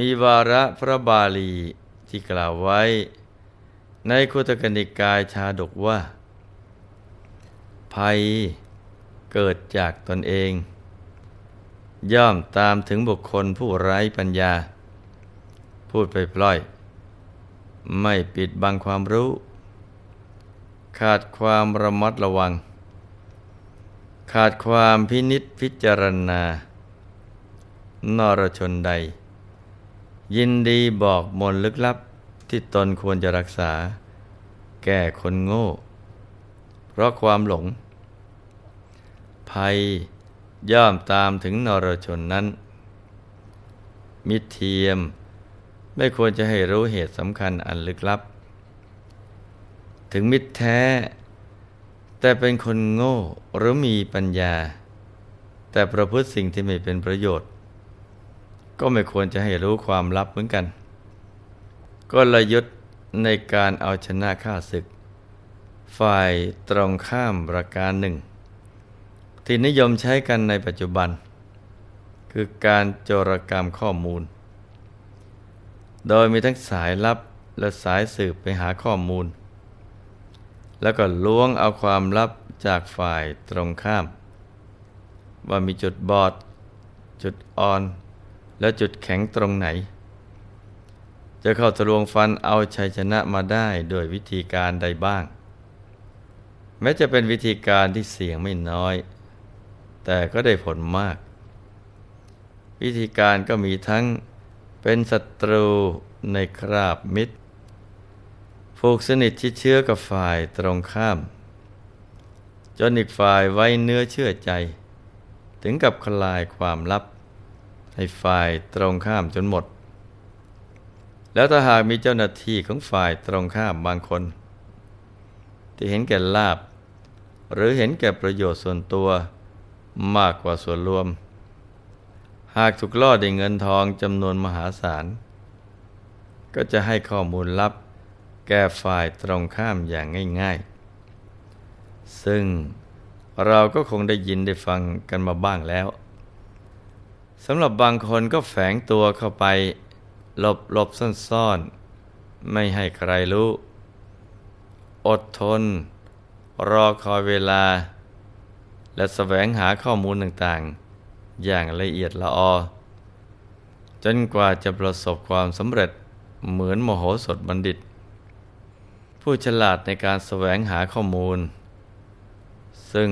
มีวาระพระบาลีที่กล่าวไว้ ในคุตกนิกายชาดกว่า ภัยเกิดจากตนเอง ย่อมตามถึงบุคคลผู้ไร้ปัญญา พูดไปพล่อย ไม่ปิดบังความรู้ ขาดความระมัดระวัง ขาดความพินิษพิจารณานรชนใด ยินดีบอกมนลึกลับที่ตนควรจะรักษา แก่คนโง่ เพราะความหลง ภัยย่อมตามถึงนรชนนั้น มิเทียม ไม่ควรจะให้รู้เหตุสำคัญอันลึกลับ ถึงมิตรแท้ แต่เป็นคนโง่หรือมีปัญญา แต่ประพฤติสิ่งที่ไม่เป็นประโยชน์ ก็ไม่ควรจะให้รู้ความลับเหมือนกันก็ลยุทธ์ในการเอาชนะข้าศึก ฝ่ายตรงข้ามประการหนึ่ง ที่นิยมใช้กันในปัจจุบัน คือการโจรกรรมข้อมูล โดยมีทั้งสายลับและสายสืบไปหาข้อมูล แล้วก็ล้วงเอาความลับจากฝ่ายตรงข้าม ว่ามีจุดบอด จุดอ่อน แล้วจุดแข็งตรงไหน จะเข้าทะลวงฟันเอาชัยชนะมาได้โดยวิธีการใดบ้าง แม้จะเป็นวิธีการที่เสี่ยงไม่น้อย แต่ก็ได้ผลมาก วิธีการก็มีทั้งเป็นศัตรูในคราบมิตรผูกสนิทชิดเชื้อกับฝ่ายตรงข้าม จนอีกฝ่ายไว้เนื้อเชื่อใจ ถึงกับคลายความลับ ให้ฝ่ายตรงข้ามจนหมด แล้วถ้าหากมีเจ้าหน้าที่ของฝ่ายตรงข้ามบางคน ที่เห็นแก่ลาบ หรือเห็นแก่ประโยชน์ส่วนตัวมากกว่าส่วนรวม หากถูกล่อด้วยเงินทองจำนวนมหาศาล ก็จะให้ข้อมูลลับ แก่ฝ่ายตรงข้ามอย่างง่าย ๆ ซึ่งเราก็คงได้ยินได้ฟังกันมาบ้างแล้ว สำหรับบางคนก็แฝงตัวเข้าไป หลบหลบซ่อนๆ ไม่ให้ใครรู้ อดทน รอคอยเวลา และแสวงหาข้อมูลต่างๆ อย่างละเอียดละออ จนกว่าจะประสบความสำเร็จเหมือนมโหสถบัณฑิต ผู้ฉลาดในการแสวงหาข้อมูล ซึ่ง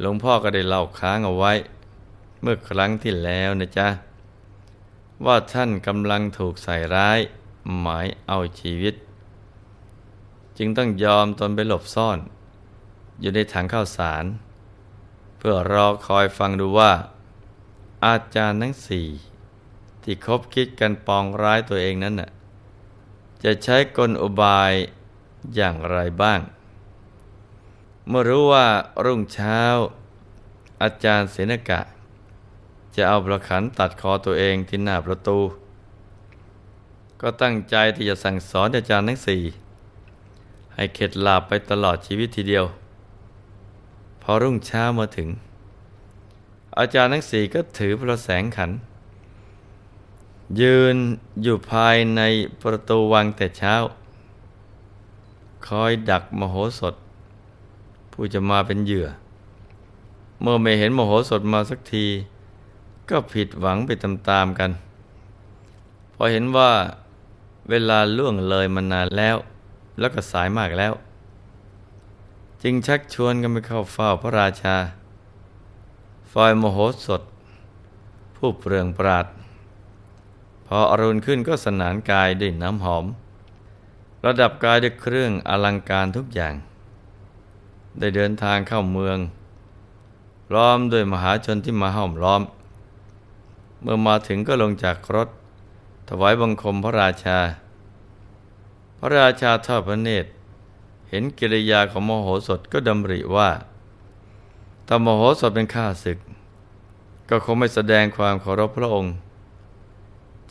หลวงพ่อก็ได้เล่าค้างเอาไว้ เมื่อครั้งที่แล้วนะจ๊ะ ว่าท่านกำลังถูกใส่ร้าย หมายเอาชีวิต จึงต้องยอมตนไปหลบซ่อน อยู่ในถังข้าวสาร เพื่อรอคอยฟังดูว่า อาจารย์ทั้งสี่ที่คบคิดกันปองร้ายตัวเองนั้นน่ะจะใช้กลอุบายอย่างไรบ้าง เมื่อรู้ว่ารุ่งเช้า อาจารย์เสนกะ จะเอาประขันตัดคอตัวเองที่หน้าประตู ก็ตั้งใจที่จะสั่งสอนอาจารย์ทั้งสี่ ให้เข็ดหลาบไปตลอดชีวิตทีเดียว พอรุ่งเช้ามาถึง อาจารย์ทั้งสี่ก็ถือพระแสงขัน ยืนอยู่ภายในประตูวังแต่เช้า คอยดักมโหสถ ผู้จะมาเป็นเหยื่อ เมื่อไม่เห็นมโหสถมาสักที ก็ผิดหวังไปตามๆกัน พอเห็นว่าเวลาล่วงเลยมานานแล้ว แล้วก็สายมากแล้ว จึงชักชวนกันไปเข้าเฝ้าพระราชาฝ่ายโมโหสดผู้เปลืองปราด พออรุณขึ้นก็สนานกายด้วยน้ำหอม ระดับกายด้วยเครื่องอลังการทุกอย่าง ได้เดินทางเข้าเมือง ล้อมด้วยมหาชนที่มาห้อมล้อม เมื่อมาถึงก็ลงจากรถ ถวายบังคมพระราชา พระราชาทอดพระเนตร เห็นกิริยาของมโหสถก็ดำริว่าถ้ามโหสถเป็นข้าศึก ก็คงไม่แสดงความเคารพพระองค์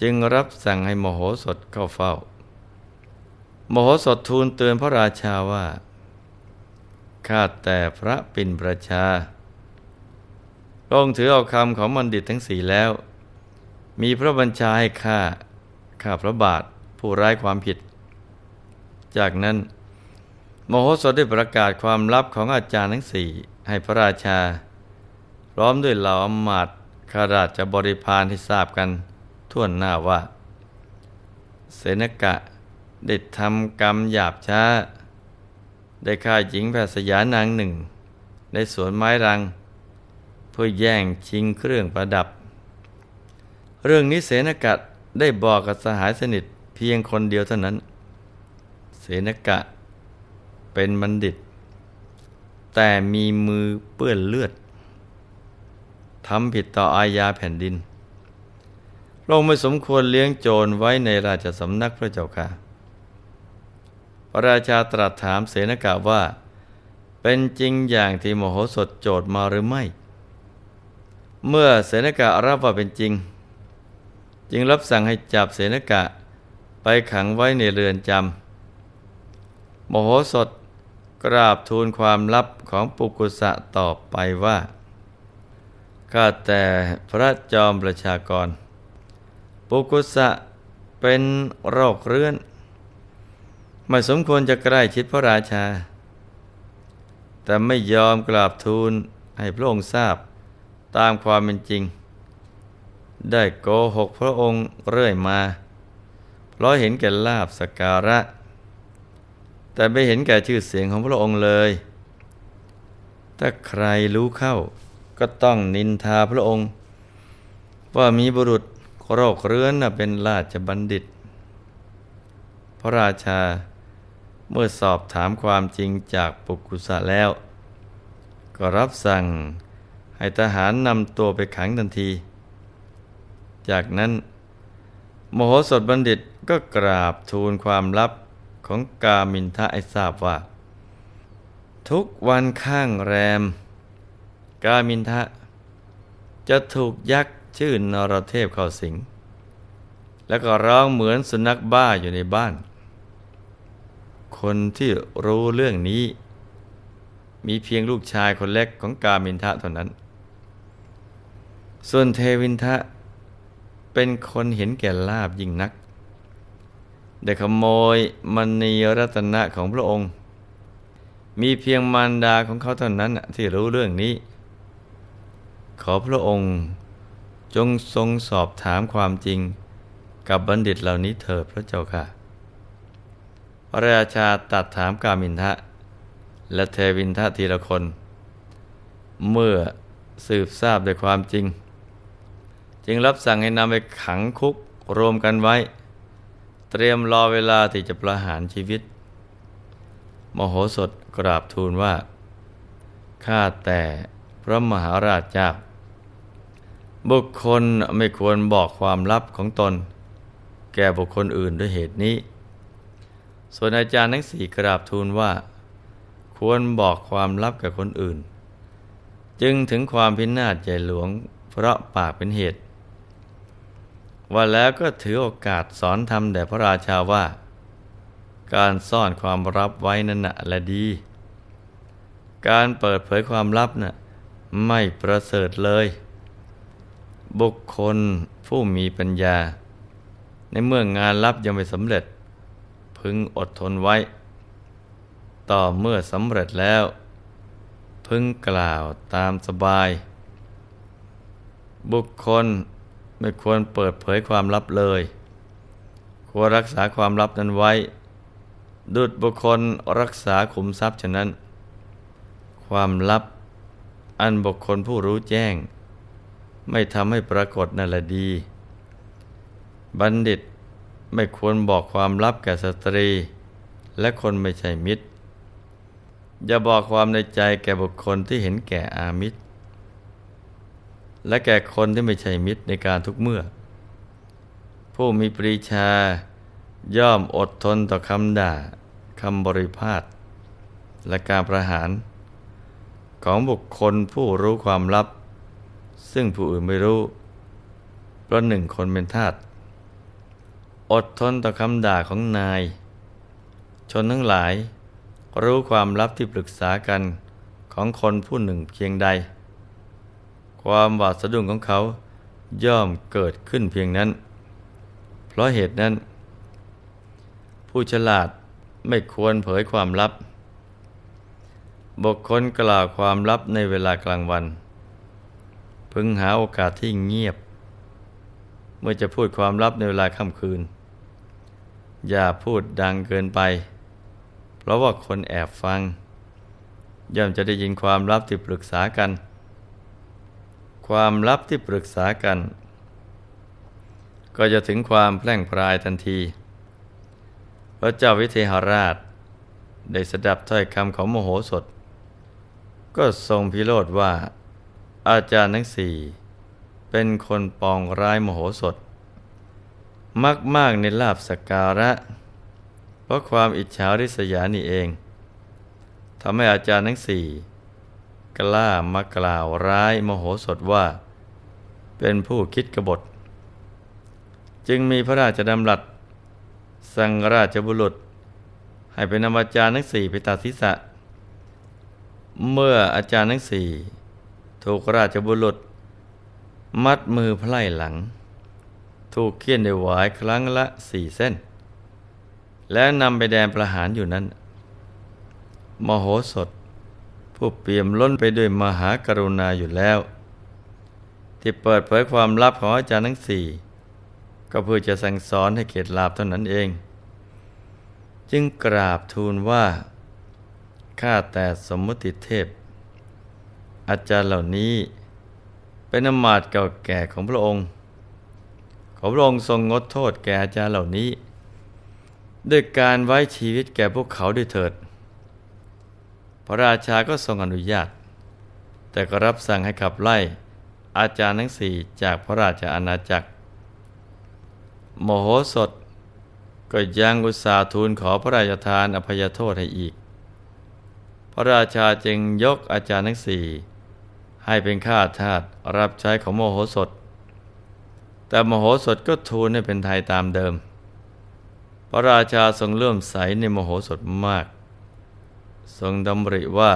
จึงรับสั่งให้มโหสถเข้าเฝ้า มโหสถทูลเตือนพระราชาว่าข้าแต่พระปิ่นประชาลงถือเอาคำของบัณฑิตทั้งสี่แล้ว มีพระบัญชาให้ฆ่าข้าพระบาทผู้ร้ายความผิด จากนั้น โมโหสถได้ประกาศความลับของอาจารย์ทั้งสี่ให้พระราชา พร้อมด้วยเหล่าอมาตย์ข้าราชบริพารที่ทราบกันทั่วหน้าว่า เสนกะได้ทำกรรมหยาบช้า ได้ฆ่าหญิงแพทย์สยานางหนึ่ง ในสวนไม้รัง เพื่อแย่งชิงเครื่องประดับ เรื่องนี้เสนกะได้บอกกับสหายสนิทเพียงคนเดียวเท่านั้น เสนกะเป็นบัณฑิต แต่มีมือเปื้อนเลือดทำผิดต่ออาญาแผ่นดินพระองไม่สมควรเลี้ยงโจรไว้ในราชสำนักพระเจ้าค่ะพระราชาตรัสถามเสนกะว่า เป็นจริงอย่างที่มโหสถโจทย์มาหรือไม่ เมื่อเสนกะรับว่าเป็นจริง จึงรับสั่งให้จับเสนกะ ไปขังไว้ในเรือนจำมโหสถกราบทูลความลับของปุกุสะต่อไปว่า ข้าแต่พระจอมประชากร ปุกุสะเป็นโรคเรื้อน ไม่สมควรจะใกล้ชิดพระราชา แต่ไม่ยอมกราบทูลให้พระองค์ทราบตามความเป็นจริง ได้โกหกพระองค์เรื่อยมา เพราะเห็นแก่ลาบสการะ แต่ไม่เห็นแก่ชื่อเสียงของพระองค์เลย ถ้าใครรู้เข้าก็ต้องนินทาพระองค์ ว่ามีบุรุษโรคเรื้อนเป็นราชบัณฑิต พระราชาเมื่อสอบถามความจริงจากปุกุสะแล้ว ก็รับสั่งให้ทหารนำตัวไปขังทันที จากนั้นมโหสถบัณฑิตก็กราบทูลความลับของกามินทะให้ทราบว่า ทุกวันข้างแรม กามินทะ จะถูกยักษ์ชื่อนรเทพเข้าสิง แล้วก็ร้องเหมือนสุนัขบ้าอยู่ในบ้าน คนที่รู้เรื่องนี้ มีเพียงลูกชายคนเล็กของกามินทะเท่านั้น ส่วนเทวินทะ เป็นคนเห็นแก่ลาบยิ่งนัก ได้ขโมยมณีรัตนะของพระองค์ มีเพียงมารดาของเขาเท่านั้นที่รู้เรื่องนี้ ขอพระองค์จงทรงสอบถามความจริงกับบัณฑิตเหล่านี้เถิดพระเจ้าค่ะ พระราชาตัดถามกามินทะ และเทวินทะทีละคน เมื่อสืบทราบด้วยความจริง จึงรับสั่งให้นำไปขังคุกรวมกันไว้ เตรียมรอเวลาที่จะประหารชีวิต มโหสถกราบทูลว่า ข้าแต่พระมหาราชเจ้า บุคคลไม่ควรบอกความลับของตน แก่บุคคลอื่นด้วยเหตุนี้ ส่วนอาจารย์ทั้งสี่กราบทูลว่า ควรบอกความลับกับคนอื่น จึงถึงความพินาศใหญ่หลวงเพราะปากเป็นเหตุ ว่าแล้วก็ถือโอกาสสอนธรรมแด่พระราชาว่า การซ่อนความลับไว้นั่นแหละดี การเปิดเผยความลับนะ่ะไม่ประเสริฐเลย บุคคลผู้มีปัญญา ในเมื่องานลับยังไม่สำเร็จ พึงอดทนไว้ ต่อเมื่อสำเร็จแล้ว พึงกล่าวตามสบาย บุคคล ไม่ควรเปิดเผยความลับเลย ควรรักษาความลับนั้นไว้ ดุดบุคคลรักษาขุมทรัพย์ฉะนั้น ความลับอันบุคคลผู้รู้แจ้ง ไม่ทำให้ปรากฏนั่นแหละดี บัณฑิตไม่ควรบอกความลับแก่สตรี และคนไม่ใช่มิตร อย่าบอกความในใจแก่บุคคลที่เห็นแก่อามิตร และแก่คนที่ไม่ใช่มิตรในการทุกเมื่อ ผู้มีปรีชาย่อมอดทนต่อคำด่าคำบริพาทและการประหาร ของบุคคลผู้รู้ความลับ ซึ่งผู้อื่นไม่รู้ เพราะหนึ่งคนเป็นทาสอดทนต่อคำด่าของนาย ชนทั้งหลายรู้ความลับที่ปรึกษากันของคนผู้หนึ่งเพียงใด ความหวาดสะดุ้งของเขาย่อมเกิดขึ้นเพียงนั้น เพราะเหตุนั้น ผู้ฉลาดไม่ควรเผยความลับ บุคคลกล่าวความลับในเวลากลางวัน พึงหาโอกาสที่เงียบ เมื่อจะพูดความลับในเวลาค่ำคืน อย่าพูดดังเกินไป เพราะว่าคนแอบฟัง ย่อมจะได้ยินความลับที่ปรึกษากัน ความลับที่ปรึกษากัน ก็จะถึงความแพร่งพรายทันที พระเจ้าวิเทหราช ได้สดับถ้อยคำของโมโหสถ ก็ทรงพิโรธว่า อาจารย์ทั้งสี่ เป็นคนปองร้ายโมโหสถมักมากในลาบสการะ เพราะความอิจฉาริษยานี่เองทำให้อาจารย์ทั้งสี่ กล้ามากล่าวร้ายมโหสถว่า เป็นผู้คิดกบฏ จึงมีพระราชดำรัส สั่งราชบุรุษ ให้ไปนำอาจารย์ทั้งสี่ไปตัดศีรษะ เมื่ออาจารย์ทั้งสี่ถูกราชบุรุษ มัดมือไพล่หลัง ถูกเคี่ยนในหวายครั้งละสี่เส้น และนำไปแดนประหารอยู่นั้น มโหสถ ผู้เปี่ยมล้นไปด้วยมหากรุณาอยู่แล้ว ที่เปิดเผยความลับของอาจารย์ทั้งสี่ ก็เพื่อจะสั่งสอนให้เกตลาบเท่านั้นเอง จึงกราบทูลว่าข้าแต่สมมติเทพ อาจารย์เหล่านี้เป็นอมาตเก่าแก่ของพระองค์ ขอพระองค์ทรงงดโทษแก่อาจารย์เหล่านี้ ด้วยการไว้ชีวิตแก่พวกเขาด้วยเถิด พระราชาก็ทรงอนุญาต แต่ก็รับสั่งให้ขับไล่อาจารย์ทั้งสี่จากพระราชอาณาจักร โมโหสดก็ยังอุตสาทูลขอพระราชทานอภัยโทษให้อีก พระราชาจึงยกอาจารย์ทั้งสี่ให้เป็นข้าทาสรับใช้ของโมโหสดแต่โมโหสดก็ทูลให้เป็นไทยตามเดิม พระราชาทรงเลื่อมใสในโมโหสดมาก ทรงดำริว่า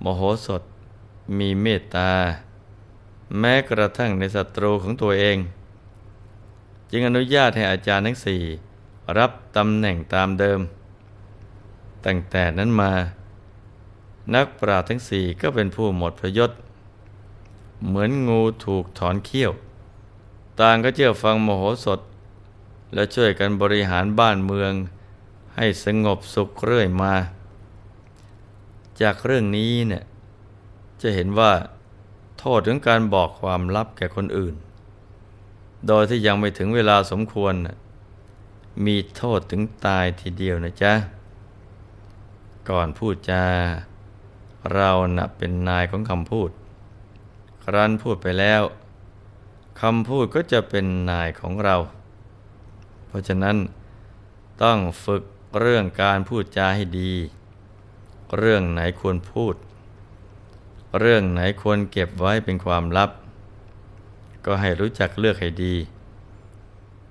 โมโหสดมีเมตตา แม้กระทั่งในศัตรูของตัวเอง จึงอนุญาตให้อาจารย์ทั้งสี่รับตำแหน่งตามเดิม ตั้งแต่นั้นมา นักปราชญ์ทั้งสี่ก็เป็นผู้หมดพยศ เหมือนงูถูกถอนเขี้ยว ต่างก็เชื่อฟังโมโหสถ และช่วยกันบริหารบ้านเมืองให้สงบสุขเรื่อยมา จากเรื่องนี้เนี่ยจะเห็นว่าโทษของการบอกความลับแก่คนอื่น โดยที่ยังไม่ถึงเวลาสมควร มีโทษถึงตายทีเดียวนะจ๊ะ ก่อนพูดจา เรานะเป็นนายของคำพูด ครั้นพูดไปแล้วคำพูดก็จะเป็นนายของเรา เพราะฉะนั้นต้องฝึกเรื่องการพูดจาให้ดี เรื่องไหนควรพูด เรื่องไหนควรเก็บไว้เป็นความลับ ก็ให้รู้จักเลือกให้ดี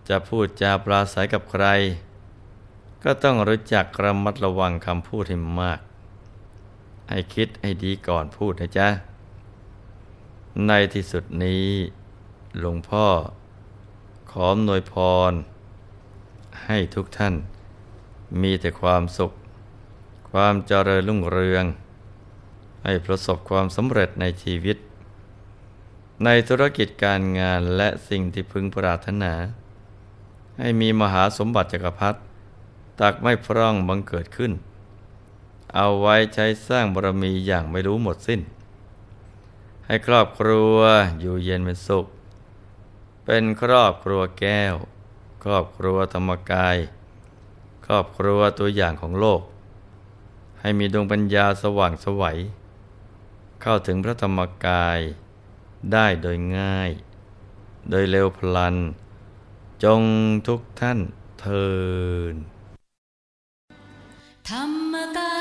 จะพูดจาปราศัยกับใคร ก็ต้องรู้จักระมัดระวังคำพูดให้มาก ให้คิดให้ดีก่อนพูดนะจ๊ะ ในที่สุดนี้หลวงพ่อ ขอหน่วยพร ให้ทุกท่านมีแต่ความสุข ความเจริญรุ่งเรือง ให้ประสบความสำเร็จในชีวิต ในธุรกิจการงานและสิ่งที่พึงปรารถนา ให้มีมหาสมบัติจักรพรรดิตักไม่พร่องบังเกิดขึ้น เอาไว้ใช้สร้างบารมีอย่างไม่รู้หมดสิ้น ให้ครอบครัวอยู่เย็นเป็นสุข เป็นครอบครัวแก้ว ครอบครัวธรรมกาย ครอบครัวตัวอย่างของโลก ให้มีดวงปัญญาสว่างสวัย เข้าถึงพระธรรมกายได้โดยง่าย โดยเร็วพลัน จงทุกท่านเทินธรรมกาย